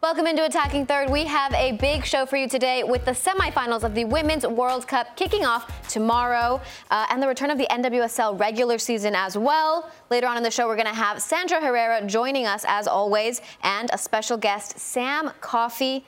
Welcome into Attacking Third. We have a big show for you today with the semifinals of the Women's World Cup kicking off tomorrow uh, and the return of the NWSL regular season as well. Later on in the show, we're going to have Sandra Herrera joining us as always and a special guest, Sam Coffey.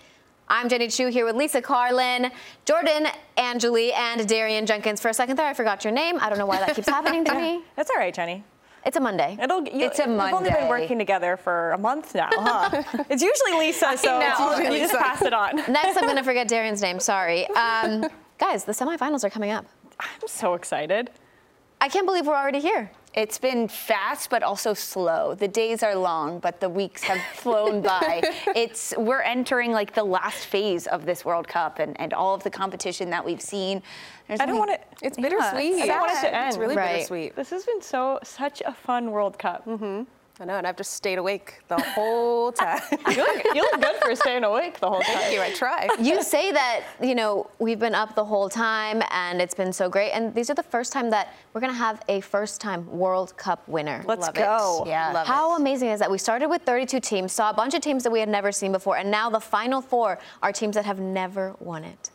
I'm Jenny Chiu here with Lisa Carlin, Jordan Angeli, and Darian Jenkins. For a second there, I forgot your name. I don't know why that keeps happening to me. That's all right, Jenny. It's a Monday. It'll. You, It's a Monday. We've only been working together for a month now, huh? it's usually Lisa, so know. it's usually you just pass it on. Next, I'm going to forget Darian's name. Sorry. Um, guys, the semifinals are coming up. I'm so excited. I can't believe we're already here. It's been fast, but also slow. The days are long, but the weeks have flown by. It's we're entering like the last phase of this World Cup and, and all of the competition that we've seen. There's I don't want it. It's Yeah, bittersweet. I don't want it to end. It's really Right. bittersweet. This has been so such a fun World Cup. Mm-hmm. I know, and I've just stayed awake the whole time. You look, you look good for staying awake the whole time. Thank you. I try. You say that, you know, we've been up the whole time and it's been so great. And these are the first time that we're going to have a first time World Cup winner. Let's Love go. It. Yeah. Love How it. amazing is that? We started with 32 teams, saw a bunch of teams that we had never seen before, and now the final four are teams that have never won it.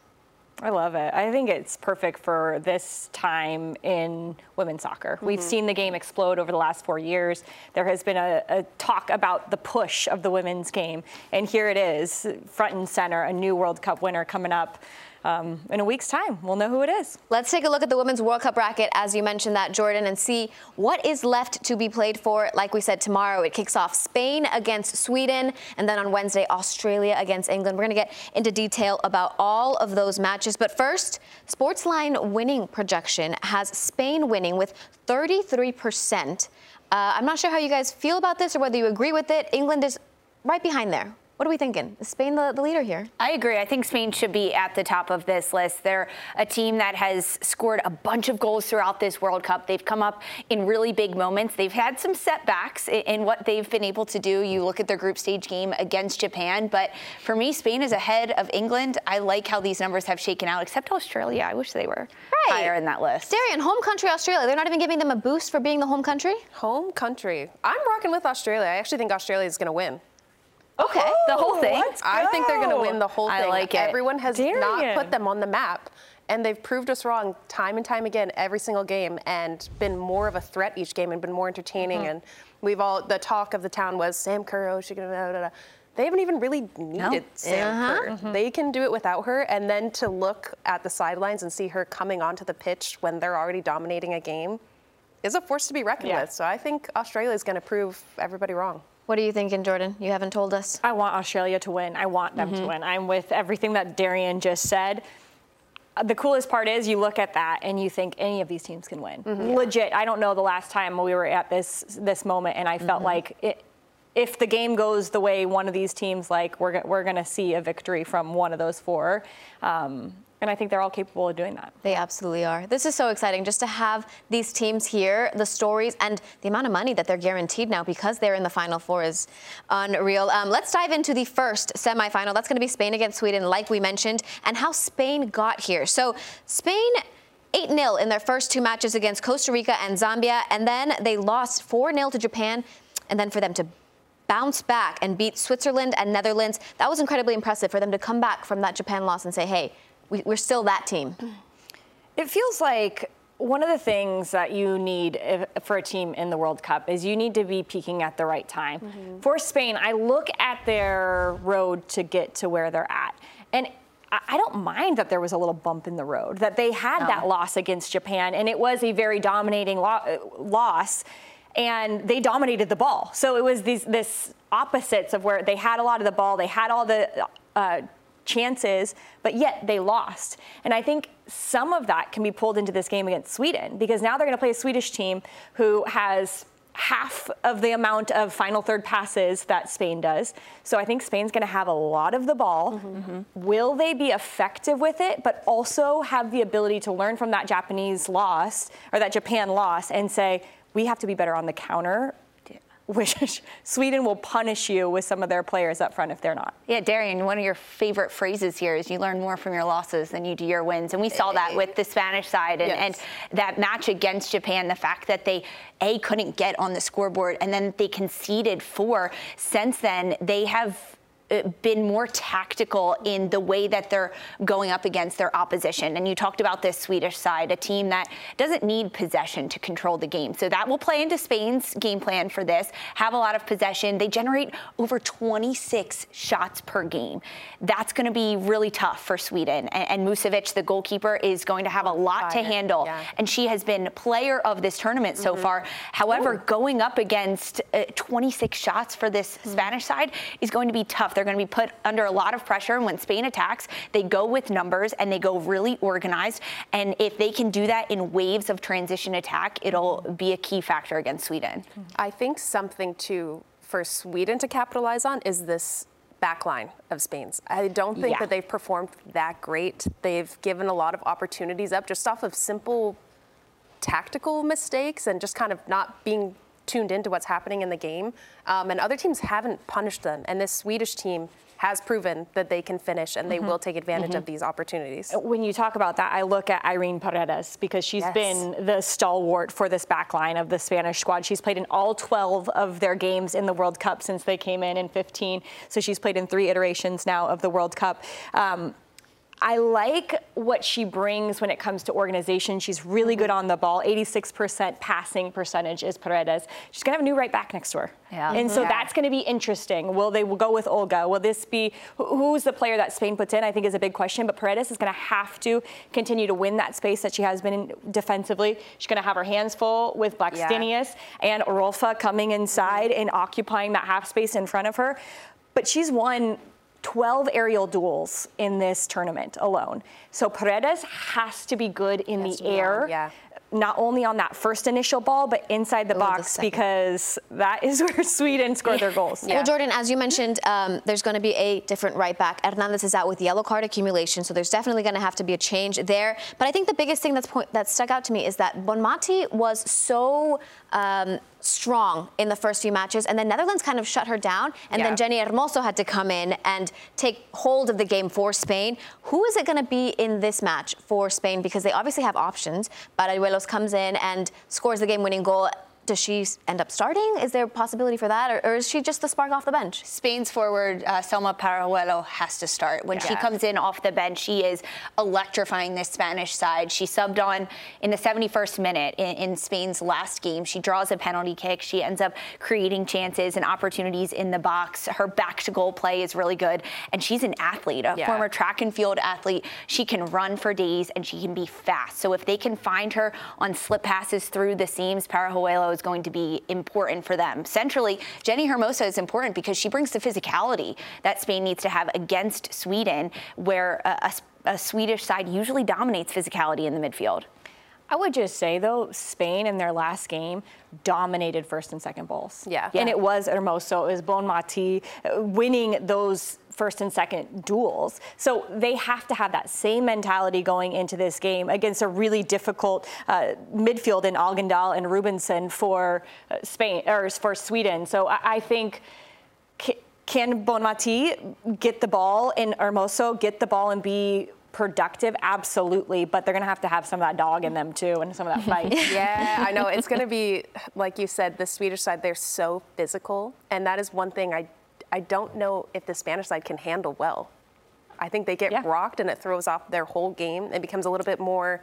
I love it. I think it's perfect for this time in women's soccer. We've mm-hmm. seen the game explode over the last four years. There has been a, a talk about the push of the women's game, and here it is, front and center, a new World Cup winner coming up. Um, in a week's time, we'll know who it is. Let's take a look at the Women's World Cup bracket, as you mentioned that, Jordan, and see what is left to be played for. Like we said, tomorrow it kicks off Spain against Sweden, and then on Wednesday, Australia against England. We're going to get into detail about all of those matches. But first, Sportsline winning projection has Spain winning with 33%. Uh, I'm not sure how you guys feel about this or whether you agree with it. England is right behind there. What are we thinking? Is Spain the, the leader here? I agree. I think Spain should be at the top of this list. They're a team that has scored a bunch of goals throughout this World Cup. They've come up in really big moments. They've had some setbacks i- in what they've been able to do. You look at their group stage game against Japan, but for me, Spain is ahead of England. I like how these numbers have shaken out, except Australia. I wish they were Right. higher in that list. Darian, home country Australia. They're not even giving them a boost for being the home country? Home country. I'm rocking with Australia. I actually think Australia is going to win. Okay. The whole thing. let's I think they're going to win the whole thing. I thing. like it. Everyone has not put them on the map. And they've proved us wrong time and time again, every single game, and been more of a threat each game and been more entertaining. Mm-hmm. And we've all, the talk of the town was Sam Kerr, oh, she can, da, da, da. They haven't even really needed Sam Uh-huh. Kerr. Mm-hmm. They can do it without her. And then to look at the sidelines and see her coming onto the pitch when they're already dominating a game is a force to be reckoned Yeah. with. So I think Australia is going to prove everybody wrong. What are you thinking, Jordan? You haven't told us. I want Australia to win. I want them to win. I'm with everything that Darian just said. Uh, The coolest part is you look at that and you think any of these teams can win. Legit. I don't know the last time we were at this this moment and I felt like it if the game goes the way one of these teams like, we're, we're going to see a victory from one of those four. Um, and I think they're all capable of doing that. They absolutely are. This is so exciting just to have these teams here, the stories, and the amount of money that they're guaranteed now because they're in the Final Four is unreal. Um, let's dive into the first semifinal. That's going to be Spain against Sweden, like we mentioned, and how Spain got here. So, Spain 8 0 in their first two matches against Costa Rica and Zambia, and then they lost 4 0 to Japan, and then for them to bounce back and beat Switzerland and Netherlands, that was incredibly impressive for them to come back from that Japan loss and say, hey, we, we're still that team. It feels like one of the things that you need for a team in the World Cup is you need to be peaking at the right time. Mm-hmm. For Spain, I look at their road to get to where they're at. And I don't mind that there was a little bump in the road, that they had no. that loss against Japan, and it was a very dominating lo- loss, and they dominated the ball. So it was these this opposites of where they had a lot of the ball, they had all the uh, chances, but yet they lost. And I think some of that can be pulled into this game against Sweden because now they're going to play a Swedish team who has half of the amount of final third passes that Spain does. So I think Spain's going to have a lot of the ball. Mm-hmm. Will they be effective with it, but also have the ability to learn from that Japanese loss or that Japan loss and say, we have to be better on the counter which Sweden will punish you with some of their players up front if they're not. Yeah, Darian, one of your favorite phrases here is you learn more from your losses than you do your wins. And we saw that with the Spanish side and, yes. and that match against Japan, the fact that they, A, couldn't get on the scoreboard and then they conceded four. Since then, they have been more tactical in the way that they're going up against their opposition. And you talked about this Swedish side, a team that doesn't need possession to control the game. So that will play into Spain's game plan for this. Have a lot of possession. They generate over 26 shots per game. That's going to be really tough for Sweden. And, and Musovic, the goalkeeper, is going to have a lot to handle. Yeah. And she has been player of this tournament so mm-hmm. far. However, Ooh. going up against uh, 26 shots for this mm-hmm. Spanish side is going to be tough. They're going to be put under a lot of pressure. And when Spain attacks, they go with numbers and they go really organized. And if they can do that in waves of transition attack, it'll be a key factor against Sweden. I think something to for Sweden to capitalize on is this backline of Spain's. I don't think yeah. that they've performed that great. They've given a lot of opportunities up just off of simple tactical mistakes and just kind of not being tuned into what's happening in the game. Um, and other teams haven't punished them. And this Swedish team has proven that they can finish and they mm-hmm. will take advantage mm-hmm. of these opportunities. When you talk about that, I look at Irene Paredes because she's yes. been the stalwart for this back line of the Spanish squad. She's played in all 12 of their games in the World Cup since they came in in 15. So she's played in three iterations now of the World Cup. Um, I like what she brings when it comes to organization. She's really good mm-hmm. on the ball. 86% passing percentage is Paredes. She's going to have a new right back next to her. Yeah. And so yeah. that's going to be interesting. Will they go with Olga? Will this be who's the player that Spain puts in? I think is a big question. But Paredes is going to have to continue to win that space that she has been in defensively. She's going to have her hands full with Blackstenius yeah. and Rolfö coming inside and occupying that half space in front of her. But she's won 12 aerial duels in this tournament alone. So Paredes has to be good in the air. Yeah not only on that first initial ball, but inside the Ooh, box the because that is where Sweden scored their goals. Yeah. Well, Jordan, as you mentioned, um, there's going to be a different right back. Hernandez is out with yellow card accumulation, so there's definitely going to have to be a change there. But I think the biggest thing that's point, that stuck out to me is that Bonmati was so um, strong in the first few matches, and then Netherlands kind of shut her down, and yeah. then Jenni Hermoso had to come in and take hold of the game for Spain. Who is it going to be in this match for Spain? Because they obviously have options. Paralluelos comes in and scores the game-winning goal does she end up starting? Is there a possibility for that, or, or, is she just the spark off the bench? Spain's forward uh, Salma Paralluelo has to start. When yeah. she comes in off the bench, she is electrifying this Spanish side. She subbed on in the 71st minute in, in Spain's last game. She draws a penalty kick. She ends up creating chances and opportunities in the box. Her back to goal play is really good, and she's an athlete, a yeah. former track and field athlete. She can run for days and she can be fast. So if they can find her on slip passes through the seams, Paralluelo is going to be important for them. Centrally, Jenni Hermoso is important because she brings the physicality that Spain needs to have against Sweden, where a, a, a Swedish side usually dominates physicality in the midfield. I would just say though, Spain in their last game dominated first and second balls. Yeah. And it was Hermoso, it was Bonmati uh, winning those first and second duels. So they have to have that same mentality going into this game against a really difficult uh, midfield in Angeldahl and Rubensson for uh, Spain or for Sweden. So I, I think. Can Bonmati get the ball and Hermoso get the ball and be productive? Absolutely, but they're going to have to have some of that dog in them too and some of that fight. yeah, I know. It's going to be, like you said, the Swedish side, they're so physical. And that is one thing I, I don't know if the Spanish side can handle well. I think they get yeah. rocked and it throws off their whole game. It becomes a little bit more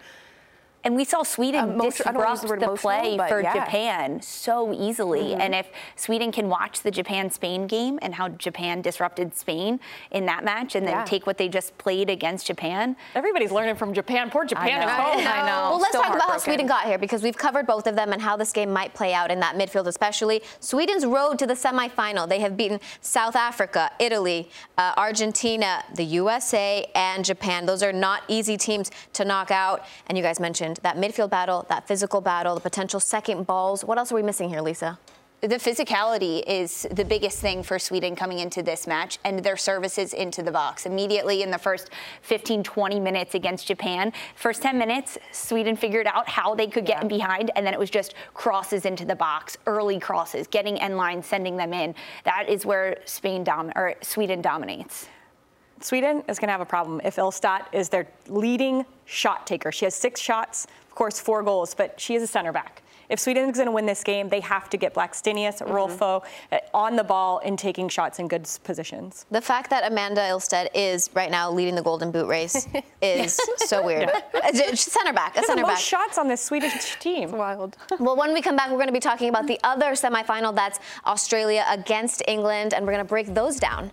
and we saw Sweden Emotion, disrupt the, the play for yeah. Japan so easily. Mm-hmm. And if Sweden can watch the Japan Spain game and how Japan disrupted Spain in that match and then yeah. take what they just played against Japan. Everybody's learning from Japan. Poor Japan I know. I know. Well, let's Still talk about how Sweden got here because we've covered both of them and how this game might play out in that midfield, especially. Sweden's road to the semifinal. They have beaten South Africa, Italy, uh, Argentina, the USA, and Japan. Those are not easy teams to knock out. And you guys mentioned mentioned that midfield battle, that physical battle, the potential second balls. What else are we missing here, Lisa? the physicality is the biggest thing for Sweden coming into this match and their services into the box. Immediately in the first 15, 20 minutes against Japan, first 10 minutes, Sweden figured out how they could get yeah. in behind, and then it was just crosses into the box, early crosses, getting end lines, sending them in. That is where Spain dom- or Sweden dominates. Sweden is going to have a problem if Ilstedt is their leading shot taker. She has six shots, of course, four goals, but she is a center back. If Sweden is going to win this game, they have to get Blackstenius, mm-hmm. Rolfo uh, on the ball and taking shots in good positions. The fact that Amanda Ilstedt is right now leading the Golden Boot race is so weird. Yeah. Center back, a center back. Most shots on this Swedish team. It's wild. well, when we come back, we're going to be talking about the other semifinal. That's Australia against England, and we're going to break those down.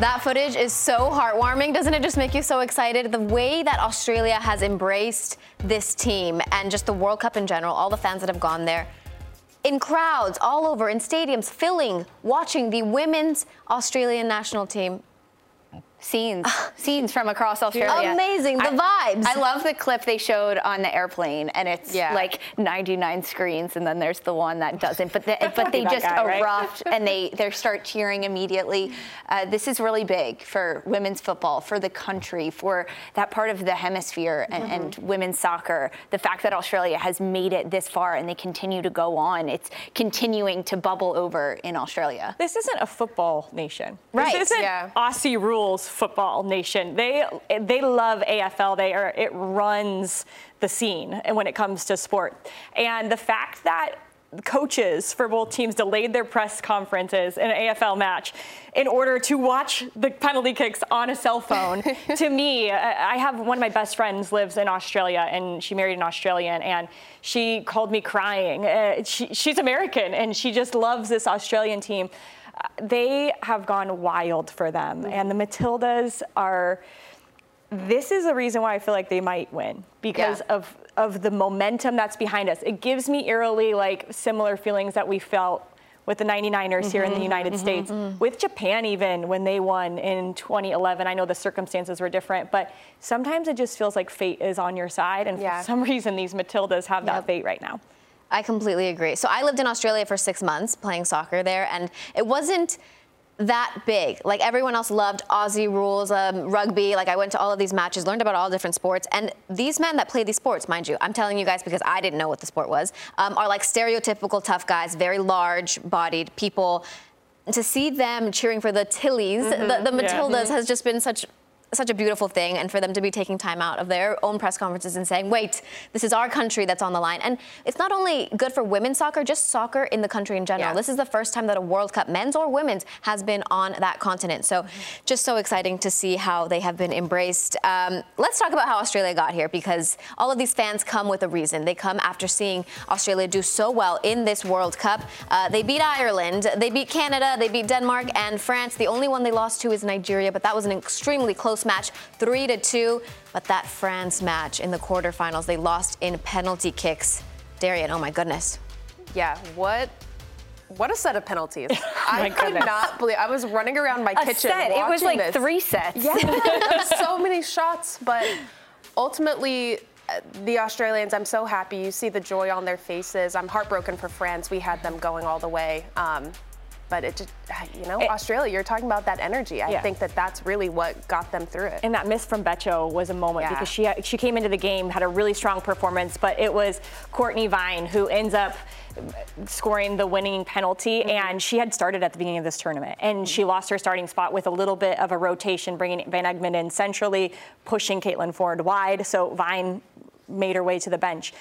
That footage is so heartwarming. Doesn't it just make you so excited? The way that Australia has embraced this team and just the World Cup in general, all the fans that have gone there, in crowds all over, in stadiums, filling, watching the women's Australian national team scenes scenes from across Australia. Amazing, the I, vibes. I love the clip they showed on the airplane, and it's yeah. like 99 screens, and then there's the one that doesn't. But the, but they just guy, erupt right? and they they start cheering immediately. Uh, this is really big for women's football, for the country, for that part of the hemisphere, and, mm-hmm. and women's soccer. The fact that Australia has made it this far and they continue to go on, it's continuing to bubble over in Australia. This isn't a football nation. Right. This isn't yeah. Aussie rules football nation. They they love AFL. They are it runs the scene when it comes to sport. And the fact that coaches for both teams delayed their press conferences in an AFL match in order to watch the penalty kicks on a cell phone. to me, I have one of my best friends lives in Australia and she married an Australian and she called me crying. Uh, she, she's American and she just loves this Australian team they have gone wild for them. Mm-hmm. And the Matildas are, this is the reason why I feel like they might win because yeah. of, of the momentum that's behind us. It gives me eerily like similar feelings that we felt with the 99ers mm-hmm, here in the mm-hmm. United mm-hmm, States, mm-hmm. with Japan even when they won in 2011. I know the circumstances were different, but sometimes it just feels like fate is on your side. And yeah. for some reason, these Matildas have yep. that fate right now. I completely agree. So I lived in Australia for six months playing soccer there, and it wasn't that big. Like everyone else loved Aussie rules, um, rugby. Like I went to all of these matches, learned about all different sports. And these men that play these sports, mind you, I'm telling you guys because I didn't know what the sport was, um, are like stereotypical tough guys, very large bodied people. to see them cheering for the Tillies, mm-hmm. the, the, Matildas, yeah. has just been such such a beautiful thing and for them to be taking time out of their own press conferences and saying, wait, this is our country that's on the line. And it's not only good for women's soccer, just soccer in the country in general. Yeah. This is the first time that a World Cup, men's or women's, has been on that continent. So mm-hmm. just so exciting to see how they have been embraced. Um, let's talk about how Australia got here because all of these fans come with a reason. They come after seeing Australia do so well in this World Cup. Uh, they beat Ireland, they beat Canada, they beat Denmark and France. The only one they lost to is Nigeria, but that was an extremely close close match, three to two. But that France match in the quarterfinals, they lost in penalty kicks. Darian, oh my goodness. Yeah, what what a set of penalties. I could goodness. not believe I was running around my a kitchen. Set. It was like this. three sets. Yeah. so many shots, but ultimately uh, the Australians, I'm so happy. You see the joy on their faces. I'm heartbroken for France. We had them going all the way. Um, but it just, you know, it, Australia, you're talking about that energy. I yeah. think that that's really what got them through it. And that miss from Bècho was a moment yeah. because she she came into the game, had a really strong performance, but it was Courtney Vine who ends up scoring the winning penalty mm-hmm. and she had started at the beginning of this tournament and mm-hmm. she lost her starting spot with a little bit of a rotation bringing Van Egmond in centrally pushing Caitlin Foord wide so Vine made her way to the bench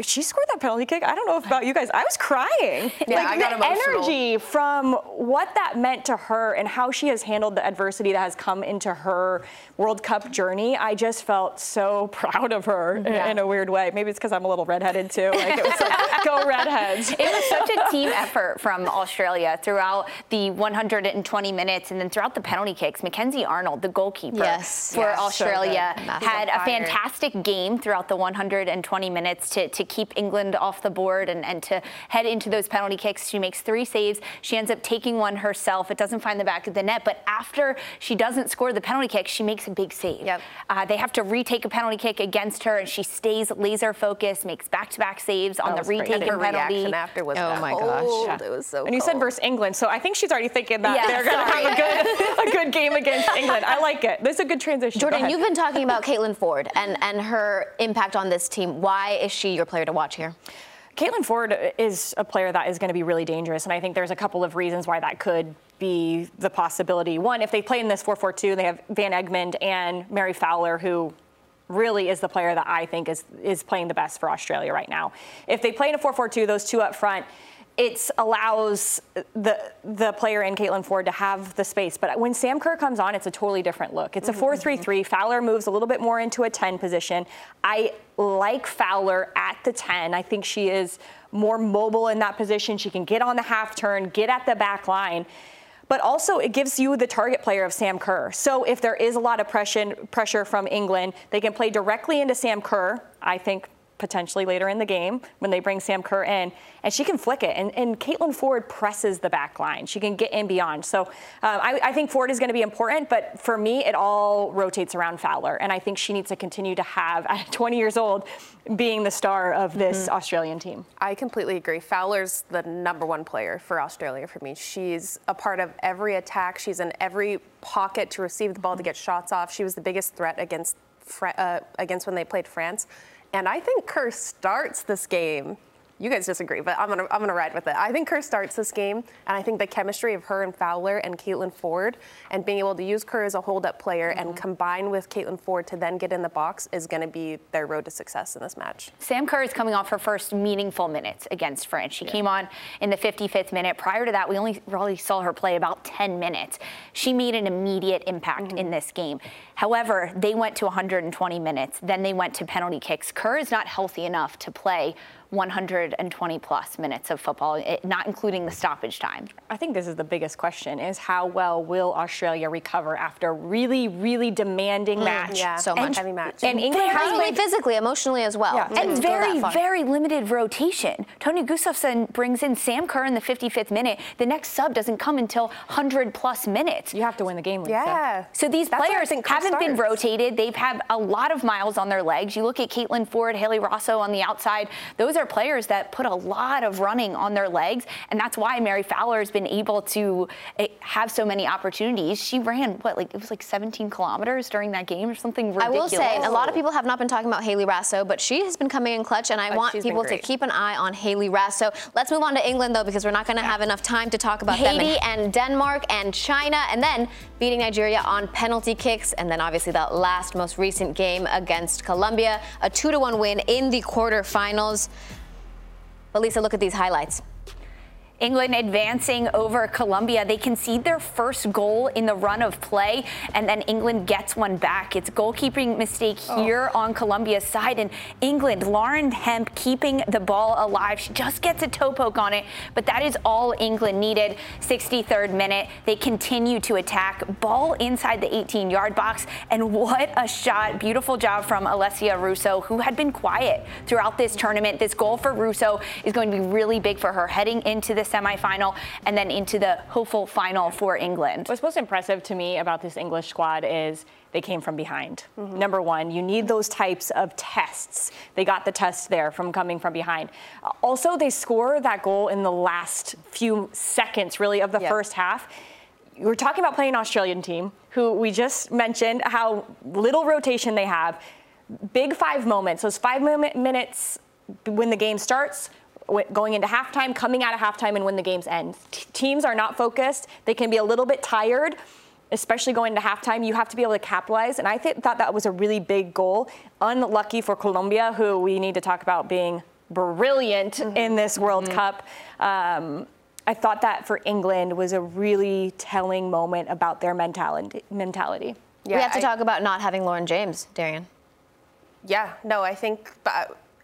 she scored that penalty kick. I don't know about you guys. I was crying. Yeah, like I got the emotional. energy from what that meant to her and how she has handled the adversity that has come into her World Cup journey. I just felt so proud of her yeah. in, a weird way. Maybe it's because I'm a little redheaded too. Like it was like, go redheads. It was such a team effort from Australia throughout the 120 minutes and then throughout the penalty kicks. Mackenzie Arnold, the goalkeeper yes. for yes, Australia, so had a fantastic game throughout the 120 minutes to to, keep England off the board and, and to head into those penalty kicks. She makes three saves. She ends up taking one herself. It doesn't find the back of the net, but after she doesn't score the penalty kick, she makes a big save. Yep. Uh, they have to retake a penalty kick against her, and she stays laser focused, makes back-to-back saves on the retaken penalty. after was oh my gosh, it was so. And you said versus England, so I think she's already thinking that yeah, they're going to have a good, a good game against England. I like it. This is a good transition. Jordan, you've been talking about Caitlin Foord and and her impact on this team. Why is she your player to watch here? Caitlin Foord is a player that is going to be really dangerous, and I think there's a couple of reasons why that could be the possibility. One, if they play in this 4-4-2, they have Van Egmond and Mary Fowler, who really is the player that I think is is playing the best for Australia right now. If they play in a 4-4-2, those two up front, it allows the the player in Caitlin Foord to have the space. But when Sam Kerr comes on, it's a totally different look. It's a 4-3-3. Mm-hmm. Fowler moves a little bit more into a 10 position. I like Fowler at the 10. I think she is more mobile in that position. She can get on the half turn, get at the back line. But also, it gives you the target player of Sam Kerr. So if there is a lot of pressure, pressure from England, they can play directly into Sam Kerr. I think potentially later in the game when they bring Sam Kerr in, and she can flick it. And, and Caitlin Foord presses the back line. She can get in beyond. So um, I, I, think Foord is going to be important, but for me, it all rotates around Fowler. And I think she needs to continue to have, at 20 years old, being the star of this mm-hmm. Australian team. I completely agree. Fowler's the number one player for Australia for me. She's a part of every attack. She's in every pocket to receive the ball to get shots off. She was the biggest threat against uh, against when they played France. And I think Kerr starts this game you guys disagree, but I'm gonna I'm gonna ride with it. I think Kerr starts this game, and I think the chemistry of her and Fowler and Caitlin Foord, and being able to use Kerr as a hold-up player mm-hmm. and combine with Caitlin Foord to then get in the box is going to be their road to success in this match. Sam Kerr is coming off her first meaningful minutes against France. She yeah. came on in the 55th minute. Prior to that, we only really saw her play about 10 minutes. She made an immediate impact mm-hmm. in this game. However, they went to 120 minutes. Then they went to penalty kicks. Kerr is not healthy enough to play 120 plus minutes of football, it, not including the stoppage time. I think this is the biggest question: is how well will Australia recover after a really, really demanding mm, match? Yeah, so much and, heavy match. And England has played physically, emotionally as well. Yeah. And very, very limited rotation. Tony Gustafsson brings in Sam Kerr in the 55th minute. The next sub doesn't come until 100 plus minutes. You have to win the game. Yeah. So these That's players haven't starts. been rotated. They've had a lot of miles on their legs. You look at Caitlin Foord, Hayley Raso on the outside. Those are players that put a lot of running on their legs, and that's why Mary Fowler has been able to eh, have so many opportunities. She ran what like it was like 17 kilometers during that game or something ridiculous. I will say a lot of people have not been talking about Hayley Raso, but she has been coming in clutch, and I want people to keep an eye on Hayley Raso. Let's move on to England though, because we're not going to have enough time to talk about Haiti and Denmark and China, and then beating Nigeria on penalty kicks, and then obviously that last most recent game against Colombia, a two to one win in the quarterfinals. But Lisa, look at these highlights. England advancing over Colombia. They concede their first goal in the run of play, and then England gets one back. It's goalkeeping mistake oh. here oh. on Colombia's side, and England, Lauren Hemp keeping the ball alive. She just gets a toe poke on it, but that is all England needed. 63rd minute, they continue to attack. Ball inside the 18 yard box, and what a shot. Beautiful job from Alessia Russo, who had been quiet throughout this tournament. This goal for Russo is going to be really big for her heading into this semifinal and then into the hopeful final for England. What's most impressive to me about this English squad is they came from behind. Mm-hmm. Number one, you need those types of tests. They got the test there from coming from behind. Also, they score that goal in the last few seconds, really, of the yep. first half. We're talking about playing an Australian team who we just mentioned how little rotation they have. Big five moments, those five minutes when the game starts, going into halftime, coming out of halftime, and when the games end. T- teams are not focused. They can be a little bit tired, especially going into halftime. You have to be able to capitalize. And I th- thought that was a really big goal. Unlucky for Colombia, who we need to talk about being brilliant mm-hmm. in this World mm-hmm. Cup. Um, I thought that for England was a really telling moment about their mentality. mentality. Yeah, we have to I, talk about not having Lauren James, Darian. Yeah, no, I think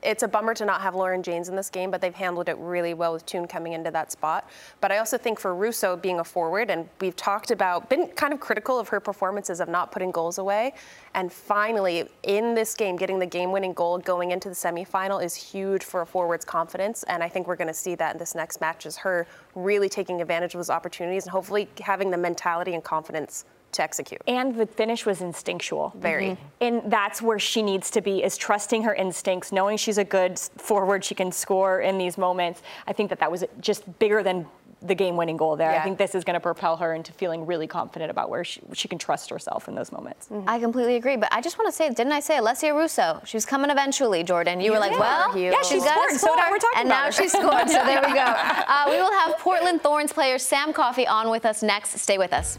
it's a bummer to not have Lauren James in this game, but they've handled it really well with Toone coming into that spot. But I also think for Russo being a forward, and we've talked about, been kind of critical of her performances of not putting goals away. And finally, in this game, getting the game winning goal going into the semifinal is huge for a forward's confidence. And I think we're going to see that in this next match is her really taking advantage of those opportunities and hopefully having the mentality and confidence to execute. And the finish was instinctual. Very. Mm-hmm. And that's where she needs to be is trusting her instincts, knowing she's a good forward, she can score in these moments. I think that that was just bigger than the game-winning goal there. Yeah. I think this is going to propel her into feeling really confident about where she, she can trust herself in those moments. Mm-hmm. I completely agree, but I just want to say, didn't I say Alessia Russo? She was coming eventually, Jordan. You yeah. were like, well, yeah, she's got to score. So now we're talking and now she scored. So there we go. Uh, we will have Portland Thorns player Sam Coffey on with us next. Stay with us.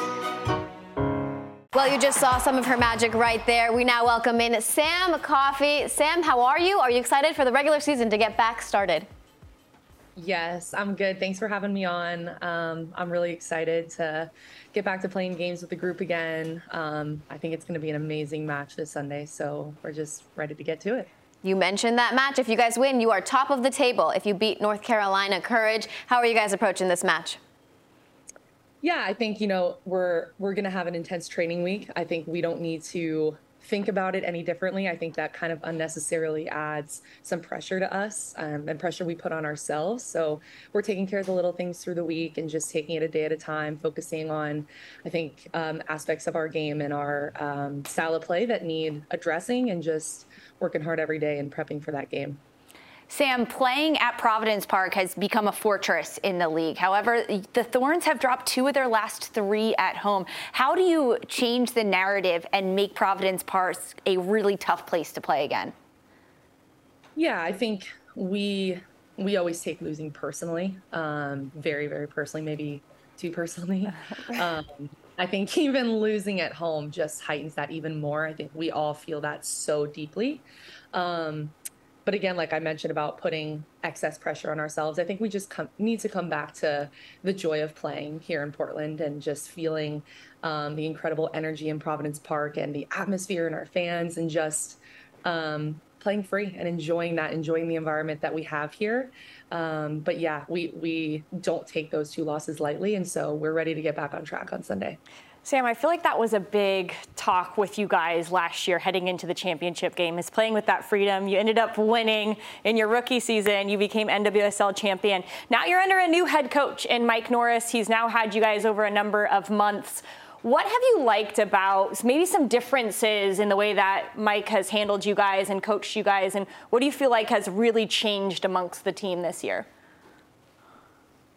Well, you just saw some of her magic right there. We now welcome in Sam Coffey. Sam, how are you? Are you excited for the regular season to get back started? Yes, I'm good. Thanks for having me on. Um, I'm really excited to get back to playing games with the group again. Um, I think it's going to be an amazing match this Sunday, so we're just ready to get to it. You mentioned that match. If you guys win, you are top of the table. If you beat North Carolina Courage, how are you guys approaching this match? Yeah, I think you know we're we're going to have an intense training week. I think we don't need to think about it any differently. I think that kind of unnecessarily adds some pressure to us um, and pressure we put on ourselves. So we're taking care of the little things through the week and just taking it a day at a time, focusing on, I think, um, aspects of our game and our um, style of play that need addressing and just working hard every day and prepping for that game. Sam, playing at Providence Park has become a fortress in the league. However, the Thorns have dropped two of their last three at home. How do you change the narrative and make Providence Park a really tough place to play again? Yeah, I think we we always take losing personally, um, very very personally, maybe too personally. Um, I think even losing at home just heightens that even more. I think we all feel that so deeply. Um, but again, like I mentioned about putting excess pressure on ourselves, I think we just need to come back to the joy of playing here in Portland and just feeling um, the incredible energy in Providence Park and the atmosphere and our fans and just um, playing free and enjoying that, enjoying the environment that we have here. Um, but yeah, we we don't take those two losses lightly, and so we're ready to get back on track on Sunday. Sam, I feel like that was a big talk with you guys last year heading into the championship game, is playing with that freedom. You ended up winning in your rookie season. You became NWSL champion. Now you're under a new head coach in Mike Norris. He's now had you guys over a number of months. What have you liked about maybe some differences in the way that Mike has handled you guys and coached you guys? And what do you feel like has really changed amongst the team this year?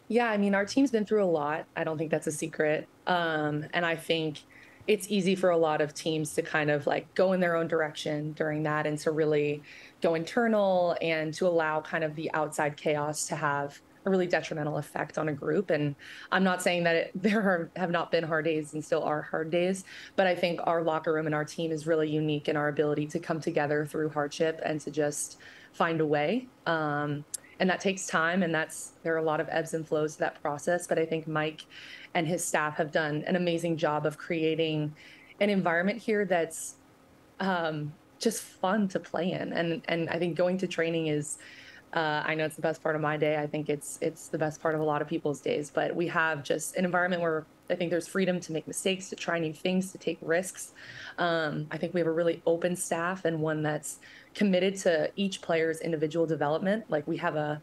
Yeah, I mean, our team's been through a lot. I don't think that's a secret. Um, and I think it's easy for a lot of teams to kind of like go in their own direction during that and to really go internal and to allow kind of the outside chaos to have a really detrimental effect on a group. And I'm not saying that it, there are, have not been hard days and still are hard days, but I think our locker room and our team is really unique in our ability to come together through hardship and to just find a way. Um, and that takes time and that's there are a lot of ebbs and flows to that process but i think mike and his staff have done an amazing job of creating an environment here that's um, just fun to play in and and i think going to training is uh, I know it's the best part of my day. I think it's it's the best part of a lot of people's days. But we have just an environment where I think there's freedom to make mistakes, to try new things, to take risks. Um, I think we have a really open staff and one that's committed to each player's individual development. Like we have a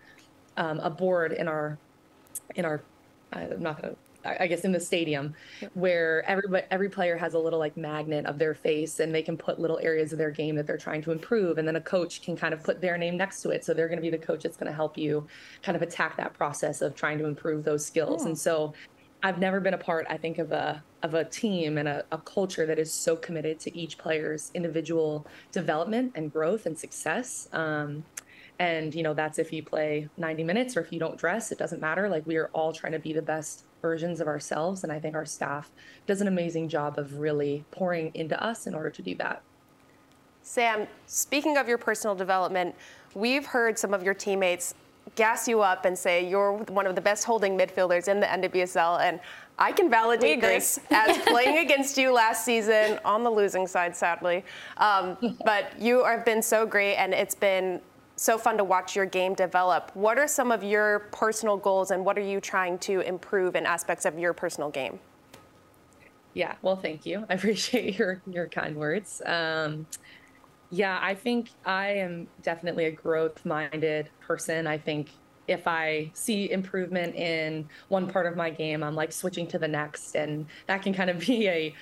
um, a board in our in our I'm not gonna I guess in the stadium where every every player has a little like magnet of their face and they can put little areas of their game that they're trying to improve. And then a coach can kind of put their name next to it. So they're going to be the coach that's going to help you kind of attack that process of trying to improve those skills. And so I've never been a part I think of a of a team and a, a culture that is so committed to each player's individual development and growth and success um, and you know that's if you play 90 minutes or if you don't dress it doesn't matter like we are all trying to be the best versions of ourselves. And I think our staff does an amazing job of really pouring into us in order to do that. Sam, speaking of your personal development, we've heard some of your teammates gas you up and say you're one of the best holding midfielders in the NWSL. And I can validate this as playing against you last season on the losing side, sadly. Um, but you have been so great, and it's been so fun to watch your game develop. What are some of your personal goals and what are you trying to improve in aspects of your personal game? Yeah, well, thank you. I appreciate your your kind words. Um, yeah, I think I am definitely a growth minded person. I think if I see improvement in one part of my game, I'm like switching to the next, and that can kind of be a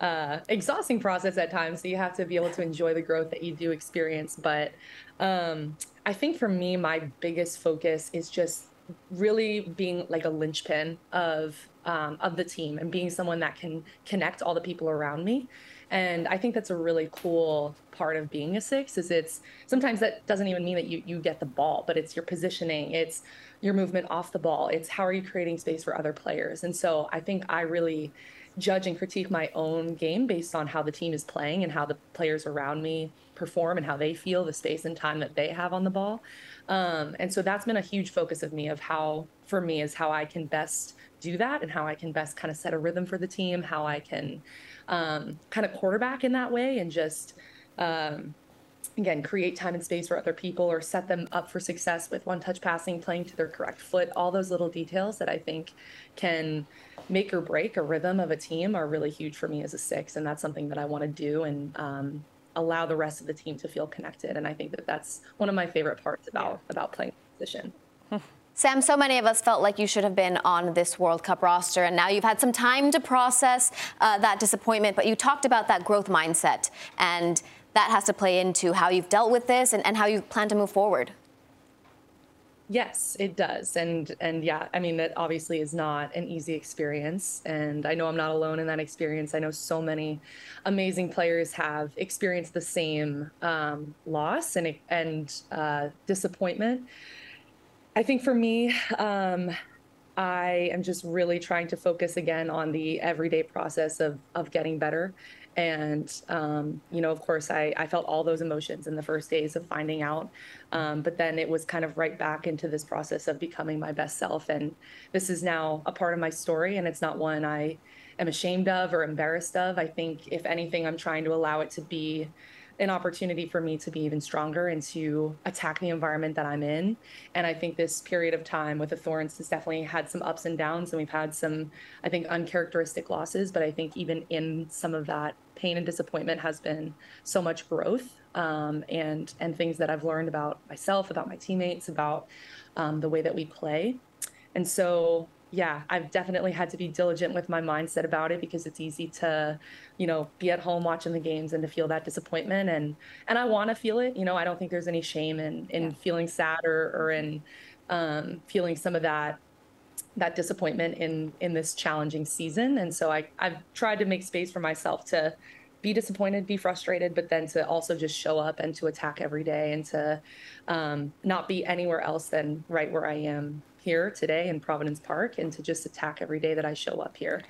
uh, exhausting process at times. So you have to be able to enjoy the growth that you do experience. But um, I think for me, my biggest focus is just really being like a linchpin of um, of the team and being someone that can connect all the people around me. And I think that's a really cool part of being a six is it's sometimes that doesn't even mean that you, you get the ball, but it's your positioning, it's your movement off the ball, it's how are you creating space for other players. And so I think I really judge and critique my own game based on how the team is playing and how the players around me perform and how they feel the space and time that they have on the ball. Um, and so that's been a huge focus of me of how, for me, is how I can best do that and how I can best kind of set a rhythm for the team, how I can um, kind of quarterback in that way and just, um, again, create time and space for other people or set them up for success with one touch passing, playing to their correct foot, all those little details that I think can make or break a rhythm of a team are really huge for me as a six. And that's something that I want to do and um, allow the rest of the team to feel connected. And I think that that's one of my favorite parts about, about playing position. Sam, so many of us felt like you should have been on this World Cup roster, and now you've had some time to process uh, that disappointment. But you talked about that growth mindset, and that has to play into how you've dealt with this and, and how you plan to move forward. Yes, it does. And and yeah, I mean that obviously is not an easy experience and I know I'm not alone in that experience. I know so many amazing players have experienced the same um, loss and and uh, disappointment. I think for me, um, I am just really trying to focus again on the everyday process of of getting better and, um, you know, of course, I, I felt all those emotions in the first days of finding out. Um, but then it was kind of right back into this process of becoming my best self. And this is now a part of my story, and it's not one I am ashamed of or embarrassed of. I think, if anything, I'm trying to allow it to be an opportunity for me to be even stronger and to attack the environment that I'm in. And I think this period of time with the Thorns has definitely had some ups and downs, and we've had some, I think, uncharacteristic losses. But I think even in some of that pain and disappointment has been so much growth um, and and things that I've learned about myself, about my teammates, about um, the way that we play. And so yeah, I've definitely had to be diligent with my mindset about it because it's easy to, you know, be at home watching the games and to feel that disappointment and and I want to feel it. You know, I don't think there's any shame in in yeah. feeling sad or or in um, feeling some of that that disappointment in in this challenging season. And so I I've tried to make space for myself to be disappointed, be frustrated, but then to also just show up and to attack every day and to um, not be anywhere else than right where I am here today in Providence Park and to just attack every day that I show up here.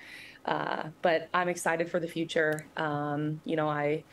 Uh, but I'm excited for the future. Um, you know, I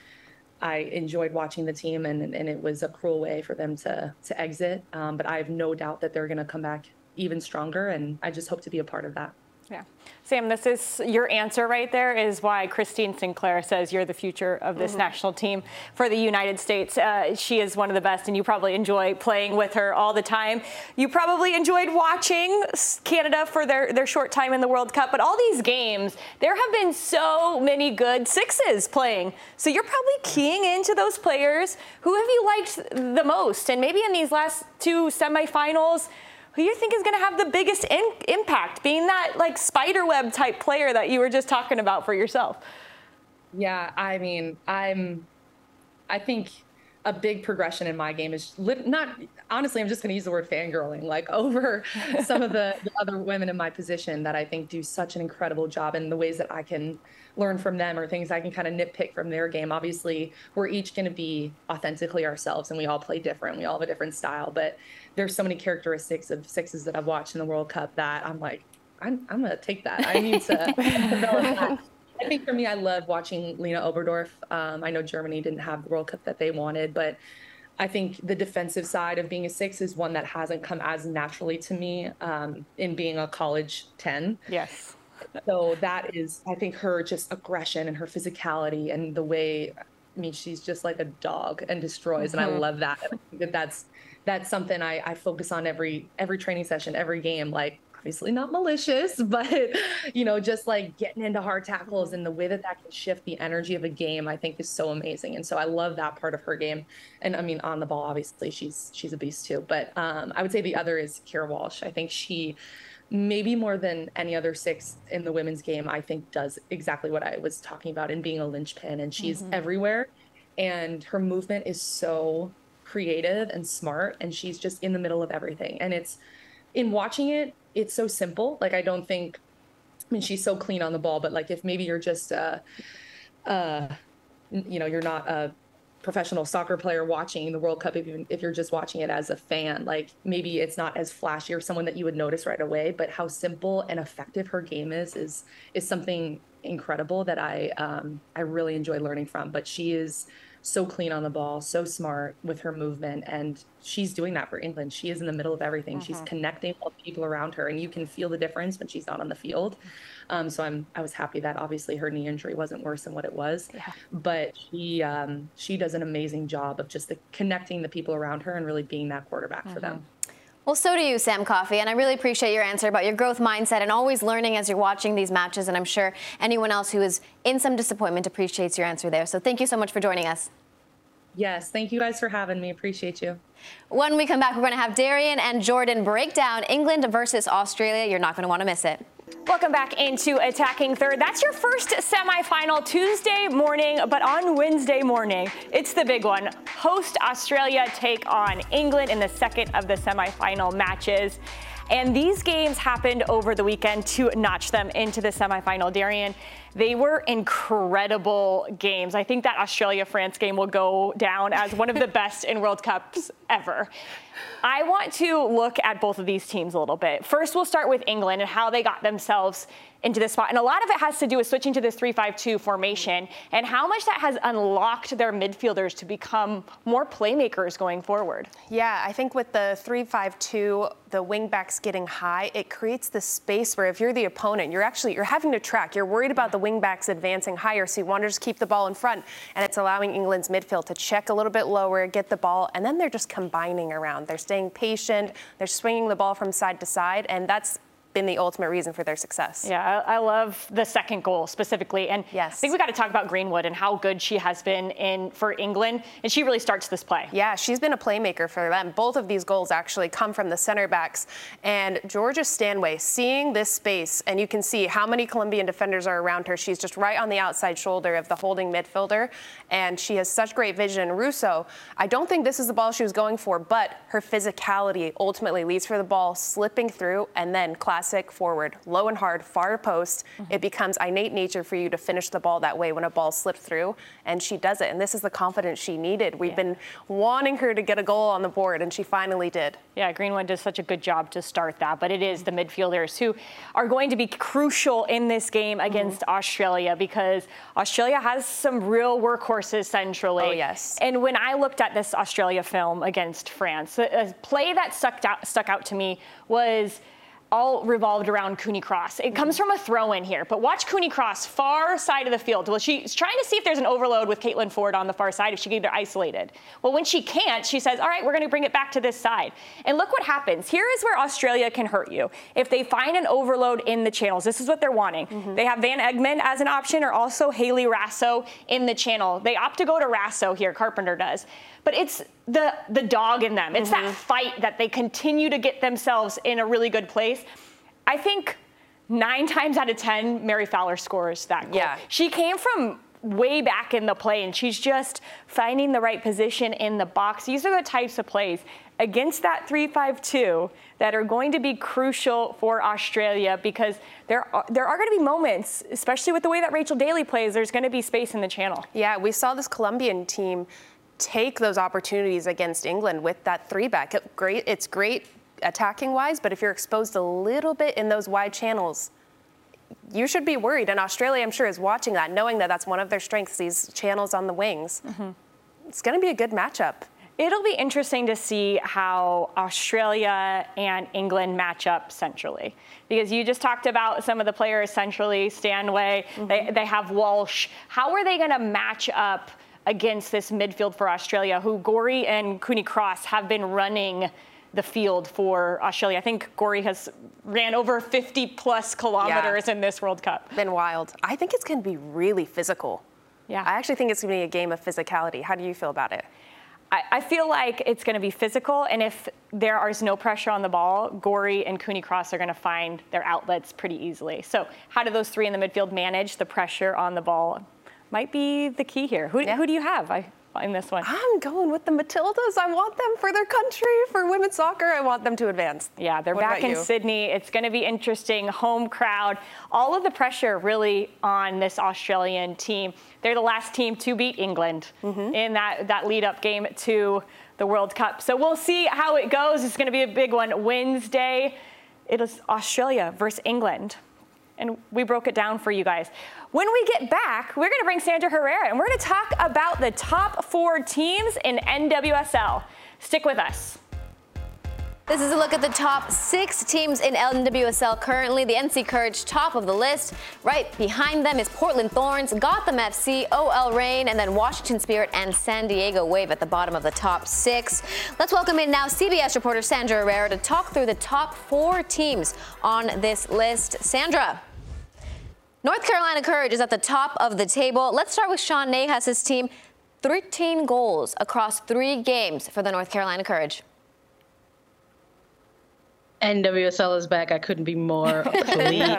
I enjoyed watching the team, and and it was a cruel way for them to to exit. Um, but I have no doubt that they're going to come back even stronger, and I just hope to be a part of that. Yeah. Sam, this is your answer right there is why Christine Sinclair says you're the future of this mm-hmm. national team for the United States. Uh, she is one of the best, and you probably enjoy playing with her all the time. You probably enjoyed watching Canada for their, their short time in the World Cup, but all these games, there have been so many good sixes playing. So you're probably keying into those players. Who have you liked the most? And maybe in these last two semifinals, who you think is going to have the biggest in- impact, being that like spiderweb type player that you were just talking about for yourself? Yeah, I mean, I'm, I think a big progression in my game is li- not honestly i'm just going to use the word fangirling like over some of the, the, other women in my position that i think do such an incredible job in the ways that i can learn from them or things i can kind of nitpick from their game obviously we're each going to be authentically ourselves and we all play different we all have a different style but there's so many characteristics of sixes that i've watched in the world cup that i'm like i'm, I'm going to take that i need to develop that I think for me, I love watching Lena Oberdorf. Um, I know Germany didn't have the World Cup that they wanted, but I think the defensive side of being a six is one that hasn't come as naturally to me um, in being a college 10. Yes. So that is, I think, her just aggression and her physicality and the way, I mean, she's just like a dog and destroys, mm-hmm. and I mm-hmm. love that. I that that's that's something I, I focus on every every training session, every game. Like obviously not malicious, but you know, just like getting into hard tackles and the way that that can shift the energy of a game, I think is so amazing. And so I love that part of her game. And I mean, on the ball, obviously she's she's a beast too. But um, I would say the other is Keira Walsh. I think she maybe more than any other six in the women's game, I think does exactly what I was talking about in being a linchpin. And she's mm-hmm. everywhere. And her movement is so creative and smart. And she's just in the middle of everything. And it's in watching it, it's so simple. Like I don't think I mean she's so clean on the ball, but like if maybe you're just uh uh you know, you're not a professional soccer player watching the World Cup, if, you, if you're just watching it as a fan, like maybe it's not as flashy or someone that you would notice right away, but how simple and effective her game is is is something incredible that I um, I really enjoy learning from. But she is so clean on the ball, so smart with her movement. And she's doing that for England. She is in the middle of everything. Mm-hmm. She's connecting all the people around her, and you can feel the difference when she's not on the field. Um, so I'm I was happy that obviously her knee injury wasn't worse than what it was. Yeah. But she um, she does an amazing job of just the, connecting the people around her and really being that quarterback mm-hmm. for them. Well, so do you, Sam Coffey, and I really appreciate your answer about your growth mindset and always learning as you're watching these matches. And I'm sure anyone else who is in some disappointment appreciates your answer there. So thank you so much for joining us. Yes, thank you guys for having me. Appreciate you. When we come back, we're going to have Darian and Jordan break down England versus Australia. You're not going to want to miss it. Welcome back into Attacking Third. That's your first semifinal Tuesday morning, but on Wednesday morning, it's the big one. Host Australia take on England in the second of the semifinal matches. And these games happened over the weekend to notch them into the semifinal. Darian, they were incredible games. I think that Australia France game will go down as one of the best in World Cups ever. I want to look at both of these teams a little bit. First, we'll start with England and how they got themselves into this spot. And a lot of it has to do with switching to this 3-5-2 formation and how much that has unlocked their midfielders to become more playmakers going forward. Yeah, I think with the 3-5-2, the wingbacks getting high, it creates this space where if you're the opponent, you're actually you're having to track. You're worried about the wingbacks advancing higher, so you want to just keep the ball in front, and it's allowing England's midfield to check a little bit lower, get the ball, and then they're just combining around. They're staying patient. They're swinging the ball from side to side, and that's been the ultimate reason for their success. Yeah, I, I love the second goal specifically. And yes. I think we got to talk about Greenwood and how good she has been in for England. And she really starts this play. Yeah, she's been a playmaker for them. Both of these goals actually come from the center backs. And Georgia Stanway, seeing this space, and you can see how many Colombian defenders are around her. She's just right on the outside shoulder of the holding midfielder. And she has such great vision. Russo, I don't think this is the ball she was going for, but her physicality ultimately leads for the ball slipping through and then class classic forward, low and hard, far post. Mm-hmm. It becomes innate nature for you to finish the ball that way when a ball slipped through, and she does it. And this is the confidence she needed. We've yeah. been wanting her to get a goal on the board, and she finally did. Yeah, Greenwood does such a good job to start that, but it is the midfielders who are going to be crucial in this game mm-hmm. against mm-hmm. Australia because Australia has some real workhorses centrally. Oh, yes. And when I looked at this Australia film against France, a play that stuck out, stuck out to me was – all revolved around Cooney Cross. It comes from a throw in here, but watch Cooney Cross, far side of the field. Well, she's trying to see if there's an overload with Caitlin Foord on the far side, if she can get isolated. Well, when she can't, she says, All right, we're going to bring it back to this side. And look what happens. Here is where Australia can hurt you. If they find an overload in the channels, this is what they're wanting. Mm-hmm. They have Van Egmond as an option or also Hayley Raso in the channel. They opt to go to Raso here, Carpenter does but it's the the dog in them. It's mm-hmm. that fight that they continue to get themselves in a really good place. I think nine times out of ten, Mary Fowler scores that goal. Yeah. She came from way back in the play and she's just finding the right position in the box. These are the types of plays against that 3-5-2 that are going to be crucial for Australia because there are, there are going to be moments, especially with the way that Rachel Daly plays, there's going to be space in the channel. Yeah, we saw this Colombian team take those opportunities against England with that three back. It, great, it's great attacking wise, but if you're exposed a little bit in those wide channels, you should be worried. And Australia, I'm sure, is watching that, knowing that that's one of their strengths, these channels on the wings. Mm-hmm. It's going to be a good matchup. It'll be interesting to see how Australia and England match up centrally. Because you just talked about some of the players centrally, Stanway, mm-hmm. they, they have Walsh. How are they going to match up? Against this midfield for Australia, who Gorry and Cooney Cross have been running the field for Australia. I think Gorry has ran over 50 plus kilometers yeah. in this World Cup. Been wild. I think it's going to be really physical. Yeah. I actually think it's going to be a game of physicality. How do you feel about it? I, I feel like it's going to be physical, and if there is no pressure on the ball, Gorry and Cooney Cross are going to find their outlets pretty easily. So, how do those three in the midfield manage the pressure on the ball? Might be the key here. Who, yeah. who do you have? I, in this one? I'm going with the Matildas. I want them for their country, for women's soccer. I want them to advance. Yeah, they're what back in you? Sydney. It's going to be interesting. Home crowd. All of the pressure really on this Australian team. They're the last team to beat England mm-hmm. in that, that lead up game to the World Cup. So we'll see how it goes. It's going to be a big one Wednesday. It is Australia versus England. And we broke it down for you guys. When we get back, we're going to bring Sandra Herrera and we're going to talk about the top four teams in NWSL. Stick with us. This is a look at the top six teams in NWSL currently. The NC Courage, top of the list. Right behind them is Portland Thorns, Gotham FC, OL Reign, and then Washington Spirit and San Diego Wave at the bottom of the top six. Let's welcome in now CBS reporter Sandra Herrera to talk through the top four teams on this list. Sandra. North Carolina Courage is at the top of the table. Let's start with Sean Nahas' team. 13 goals across three games for the North Carolina Courage. NWSL is back. I couldn't be more pleased.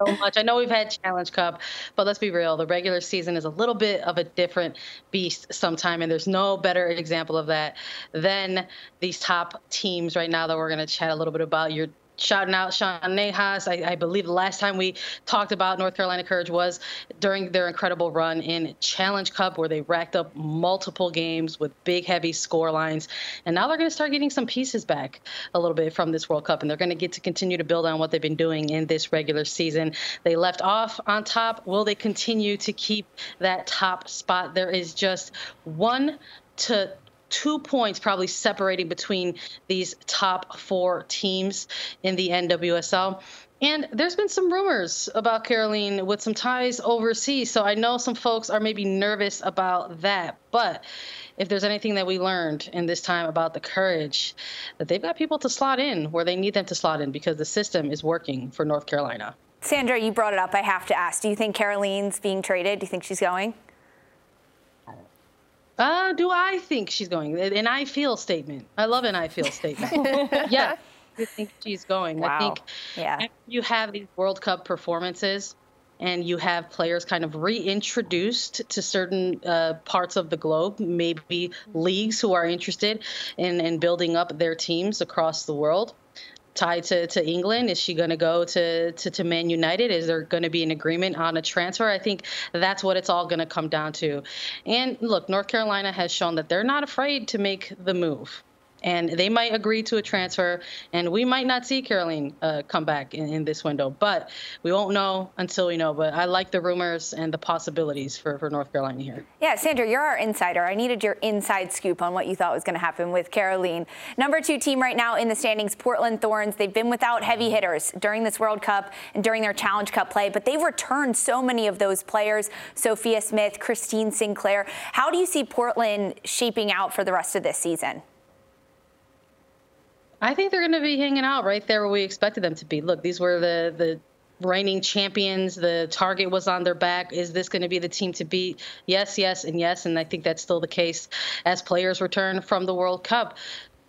so much. I know we've had Challenge Cup, but let's be real. The regular season is a little bit of a different beast sometime, and there's no better example of that than these top teams right now that we're going to chat a little bit about. Your shouting out Sean Nahas. I, I, believe the last time we talked about North Carolina Courage was during their incredible run in Challenge Cup, where they racked up multiple games with big, heavy score lines. And now they're going to start getting some pieces back a little bit from this World Cup, and they're going to get to continue to build on what they've been doing in this regular season. They left off on top. Will they continue to keep that top spot? There is just one to two points probably separating between these top four teams in the NWSL. And there's been some rumors about Kerolin with some ties overseas. So I know some folks are maybe nervous about that. But if there's anything that we learned in this time about the courage, that they've got people to slot in where they need them to slot in because the system is working for North Carolina. Sandra, you brought it up. I have to ask. Do you think Kerolin's being traded? Do you think she's going? Uh, do I think she's going? An I feel statement. I love an I feel statement. yeah, I think she's going. Wow. I think yeah. you have these World Cup performances and you have players kind of reintroduced to certain uh, parts of the globe, maybe leagues who are interested in, in building up their teams across the world tied to, to England? Is she going to go to, to, to Man United? Is there going to be an agreement on a transfer? I think that's what it's all going to come down to. And look, North Carolina has shown that they're not afraid to make the move and they might agree to a transfer, and we might not see Kerolin uh, come back in, in, this window. But we won't know until we know. But I like the rumors and the possibilities for, for North Carolina here. Yeah, Sandra, you're our insider. I needed your inside scoop on what you thought was going to happen with Kerolin. Number two team right now in the standings, Portland Thorns. They've been without heavy hitters during this World Cup and during their Challenge Cup play, but they've returned so many of those players Sophia Smith, Christine Sinclair. How do you see Portland shaping out for the rest of this season? I think they're going to be hanging out right there where we expected them to be. Look, these were the the reigning champions. The target was on their back. Is this going to be the team to beat? Yes, yes, and yes. And I think that's still the case as players return from the World Cup.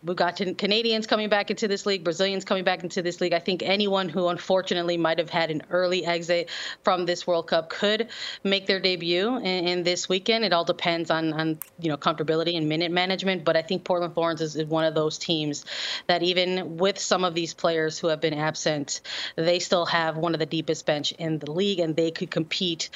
We've got Canadians coming back into this league, Brazilians coming back into this league. I think anyone who unfortunately might have had an early exit from this World Cup could make their debut in, in this weekend. It all depends on, on you know comfortability and minute management. But I think Portland Thorns is, is one of those teams that even with some of these players who have been absent, they still have one of the deepest bench in the league, and they could compete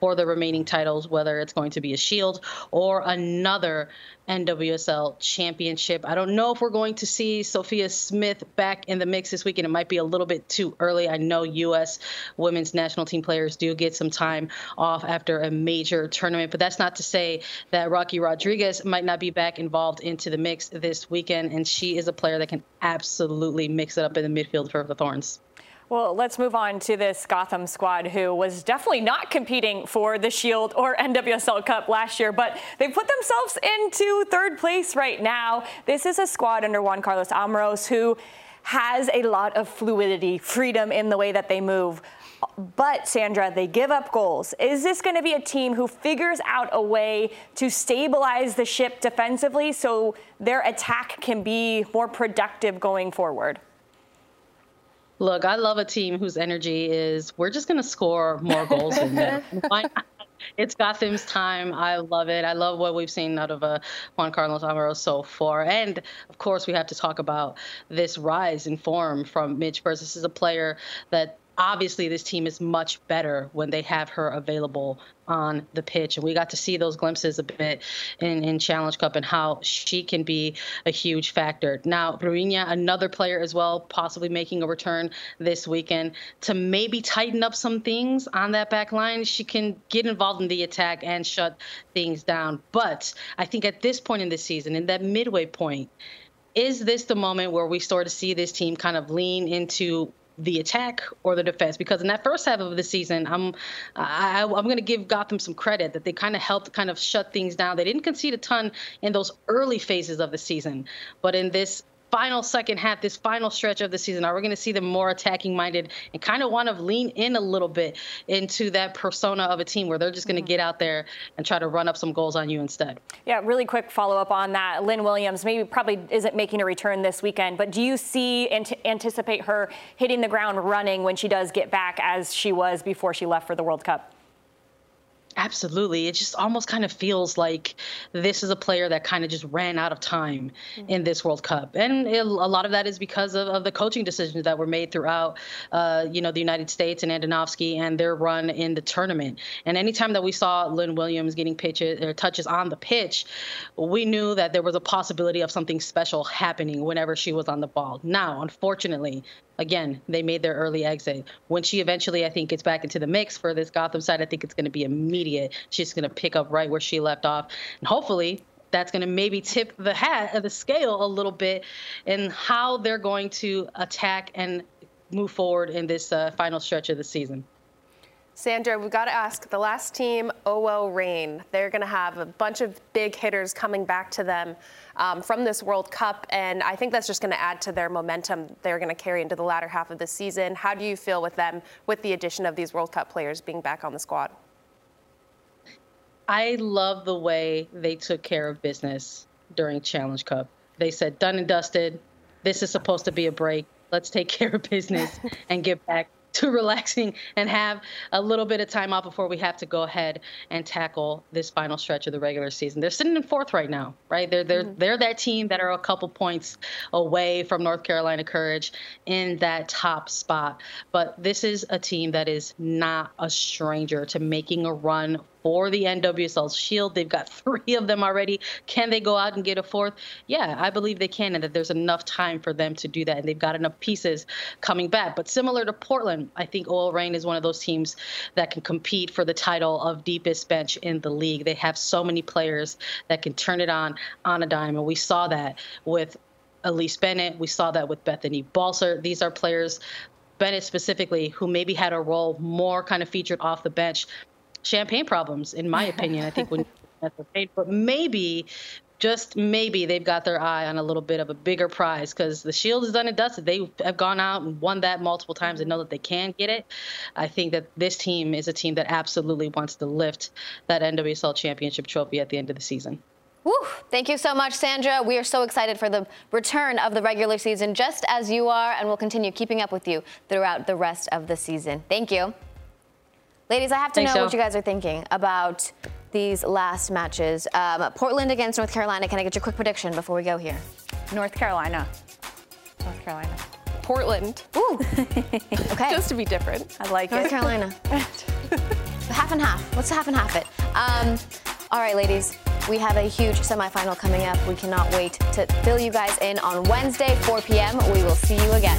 for the remaining titles, whether it's going to be a Shield or another NWSL championship. I don't know if we're going to see Sophia Smith back in the mix this weekend. It might be a little bit too early. I know U.S. women's national team players do get some time off after a major tournament, but that's not to say that Rocky Rodriguez might not be back involved into the mix this weekend. And she is a player that can absolutely mix it up in the midfield for the Thorns. Well, let's move on to this Gotham squad who was definitely not competing for the Shield or NWSL Cup last year, but they put themselves into third place right now. This is a squad under Juan Carlos Amorós who has a lot of fluidity, freedom in the way that they move. But Sandra, they give up goals. Is this going to be a team who figures out a way to stabilize the ship defensively so their attack can be more productive going forward? Look, I love a team whose energy is we're just going to score more goals than them. it's Gotham's time. I love it. I love what we've seen out of uh, Juan Carlos Amorós so far. And of course, we have to talk about this rise in form from Midge Purce. This is a player that obviously this team is much better when they have her available on the pitch. And we got to see those glimpses a bit in, in Challenge Cup and how she can be a huge factor. Now, Bruninha, another player as well, possibly making a return this weekend to maybe tighten up some things on that back line. She can get involved in the attack and shut things down. But I think at this point in the season, in that midway point, is this the moment where we start to see this team kind of lean into the attack or the defense because in that first half of the season i'm I, i'm going to give gotham some credit that they kind of helped kind of shut things down. They didn't concede a ton in those early phases of the season but in this final second half, this final stretch of the season, are we going to see them more attacking minded and kind of want to lean in a little bit into that persona of a team where they're just going to mm-hmm. get out there and try to run up some goals on you instead? Yeah, really quick follow up on that. Lynn Williams maybe probably isn't making a return this weekend, but do you see and anticipate her hitting the ground running when she does get back as she was before she left for the World Cup? Absolutely. It just almost kind of feels like this is a player that kind of just ran out of time mm-hmm. in this World Cup. And it, a lot of that is because of, of, the coaching decisions that were made throughout, uh, you know, the United States and Andonovski and their run in the tournament. And anytime that we saw Lynn Williams getting pitches or touches on the pitch, we knew that there was a possibility of something special happening whenever she was on the ball. Now, unfortunately, again, they made their early exit. When she eventually, I think, gets back into the mix for this Gotham side, I think it's going to be immediate. She's going to pick up right where she left off. And hopefully, that's going to maybe tip the hat of the scale a little bit in how they're going to attack and move forward in this uh, final stretch of the season. Sandra, we've got to ask the last team, OL Reign. They're going to have a bunch of big hitters coming back to them um, from this World Cup, and I think that's just going to add to their momentum they're going to carry into the latter half of the season. How do you feel with them with the addition of these World Cup players being back on the squad? I love the way they took care of business during Challenge Cup. They said, done and dusted. This is supposed to be a break. Let's take care of business and get back to relaxing and have a little bit of time off before we have to go ahead and tackle this final stretch of the regular season. They're sitting in fourth right now, right? They're they're mm-hmm. they're that team that are a couple points away from North Carolina Courage in that top spot. But this is a team that is not a stranger to making a run for the NWSL Shield. They've got three of them already. Can they go out and get a fourth? Yeah, I believe they can, and that there's enough time for them to do that, and they've got enough pieces coming back. But similar to Portland, I think OL Reign is one of those teams that can compete for the title of deepest bench in the league. They have so many players that can turn it on on a dime, and we saw that with Elyse Bennett. We saw that with Bethany Balcer. These are players Bennett specifically, who maybe had a role more kind of featured off the bench, champagne problems, in my opinion. I think when but maybe just maybe they've got their eye on a little bit of a bigger prize because the Shield is done and dusted. They have gone out and won that multiple times and know that they can get it. I think that this team is a team that absolutely wants to lift that NWSL championship trophy at the end of the season. Woo. Thank you so much, Sandra. We are so excited for the return of the regular season, just as you are, and we'll continue keeping up with you throughout the rest of the season. Thank you. Ladies, I have to Thanks, know so. what you guys are thinking about these last matches. Um, Portland against North Carolina. Can I get your quick prediction before we go here? North Carolina. North Carolina. Portland. Ooh. okay. Just to be different. I like North it. North Carolina. half and half. Let's half and half it. Um, all right, ladies. We have a huge semifinal coming up. We cannot wait to fill you guys in on Wednesday, 4 p.m. We will see you again.